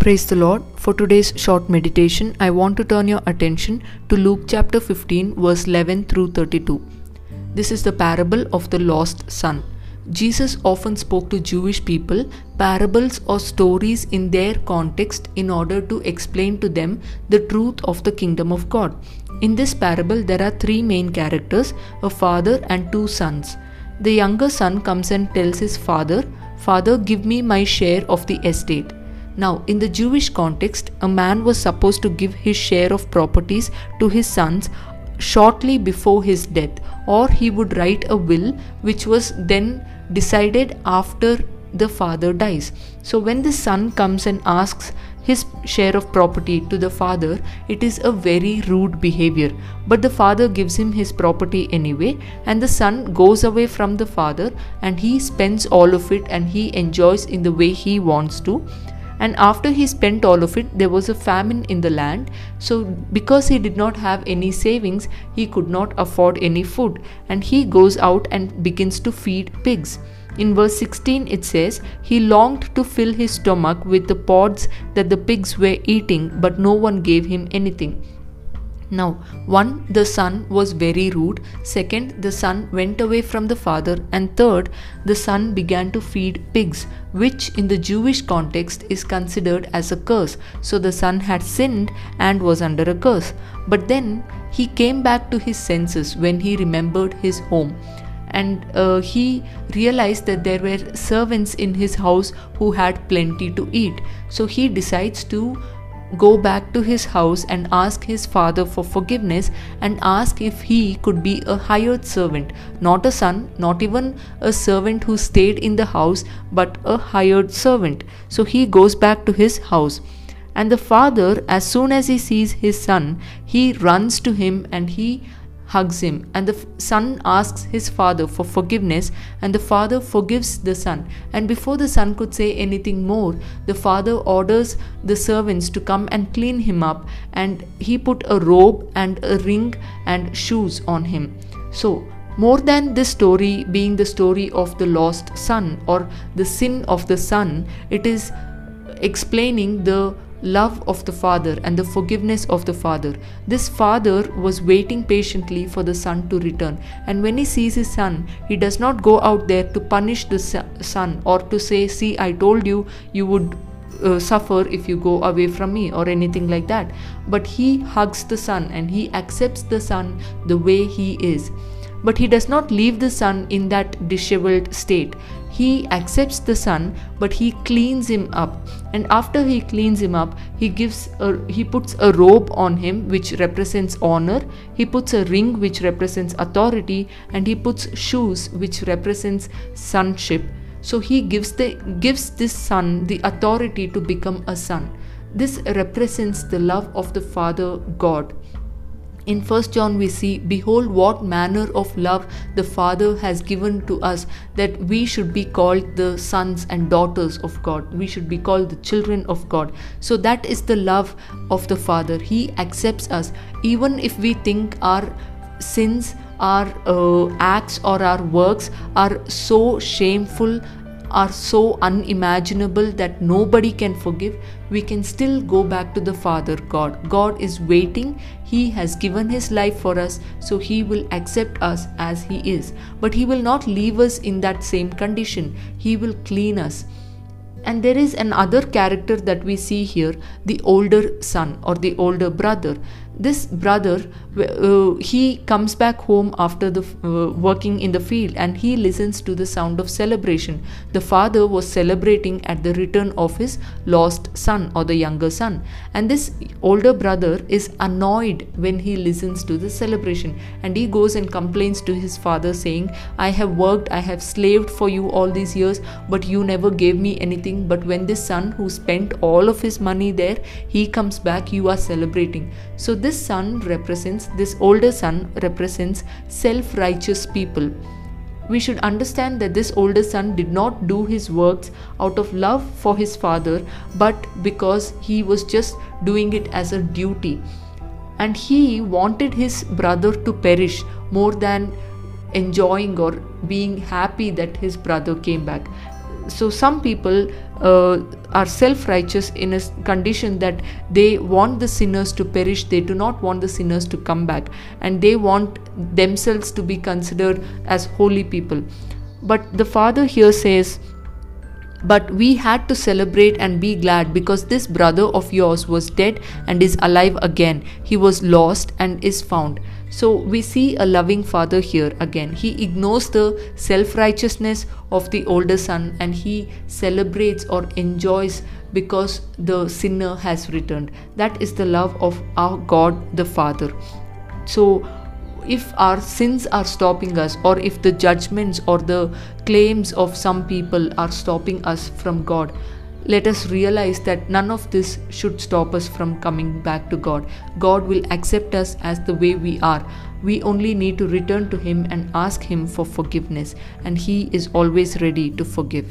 Praise the Lord. For today's short meditation, I want to turn your attention to Luke chapter 15, verse 11 through 32. This is the parable of the lost son. Jesus often spoke to Jewish people parables or stories in their context in order to explain to them the truth of the kingdom of God. In this parable, there are three main characters a father and two sons. The younger son comes and tells his father, Father, give me my share of the estate. Now, in the Jewish context, a man was supposed to give his share of properties to his sons shortly before his death, or he would write a will which was then decided after the father dies. So, when the son comes and asks his share of property to the father, it is a very rude behavior. But the father gives him his property anyway, and the son goes away from the father and he spends all of it and he enjoys in the way he wants to. And after he spent all of it there was a famine in the land. So because he did not have any savings he could not afford any food. And he goes out and begins to feed pigs in verse 16 it says he longed to fill his stomach with the pods that the pigs were eating but no one gave him anything now, one, the son was very rude. Second, the son went away from the father. And third, the son began to feed pigs, which in the Jewish context is considered as a curse. So the son had sinned and was under a curse. But then he came back to his senses when he remembered his home. And uh, he realized that there were servants in his house who had plenty to eat. So he decides to go back to his house and ask his father for forgiveness and ask if he could be a hired servant, not a son, not even a servant who stayed in the house, but a hired servant. So he goes back to his house. And the father, as soon as he sees his son, he runs to him and he hugs him, and the son asks his father for forgiveness, and the father forgives the son. And before the son could say anything more, the father orders the servants to come and clean him up, and he put a robe and a ring and shoes on him. So, more than this story being the story of the lost son or the sin of the son, it is explaining the love of the father and the forgiveness of the father. This father was waiting patiently for the son to return, and when he sees his son, he does not go out there to punish the son or to say, See, I told you you would uh, suffer if you go away from me or anything like that. But he hugs the son and he accepts the son the way he is. But he does not leave the son in that disheveled state he accepts the son but he cleans him up. And after he cleans him up he gives a, he puts a robe on him which represents honor. He puts a ring which represents authority and he puts shoes which represents sonship. So he gives the gives this son the authority to become a son. This represents the love of the father god in 1 John, we see, Behold, what manner of love the Father has given to us that we should be called the sons and daughters of God. We should be called the children of God. So, that is the love of the Father. He accepts us, even if we think our sins, our uh, acts, or our works are so shameful are so unimaginable that nobody can forgive, we can still go back to the Father God. God is waiting. He has given His life for us, so He will accept us as He is. But He will not leave us in that same condition, He will clean us. And there is another character that we see here the older son or the older brother this brother uh, he comes back home after the uh, working in the field and he listens to the sound of celebration. The father was celebrating at the return of his lost son or the younger son. And this older brother is annoyed when he listens to the celebration and he goes and complains to his father saying i have worked i have slaved for you all these years but you never gave me anything. But when this son who spent all of his money there he comes back you are celebrating. So this this son represents, this older son represents self righteous people. We should understand that this older son did not do his works out of love for his father, but because he was just doing it as a duty. And he wanted his brother to perish more than enjoying or being happy that his brother came back so some people uh, are self righteous in a condition that they want the sinners to perish, they do not want the sinners to come back, and they want themselves to be considered as holy people. But the Father here says, but we had to celebrate and be glad because this brother of yours was dead and is alive again. He was lost and is found. So we see a loving father here again. He ignores the self righteousness of the older son and he celebrates or enjoys because the sinner has returned. That is the love of our God the Father. So if our sins are stopping us, or if the judgments or the claims of some people are stopping us from God, let us realize that none of this should stop us from coming back to God. God will accept us as the way we are. We only need to return to Him and ask Him for forgiveness, and He is always ready to forgive.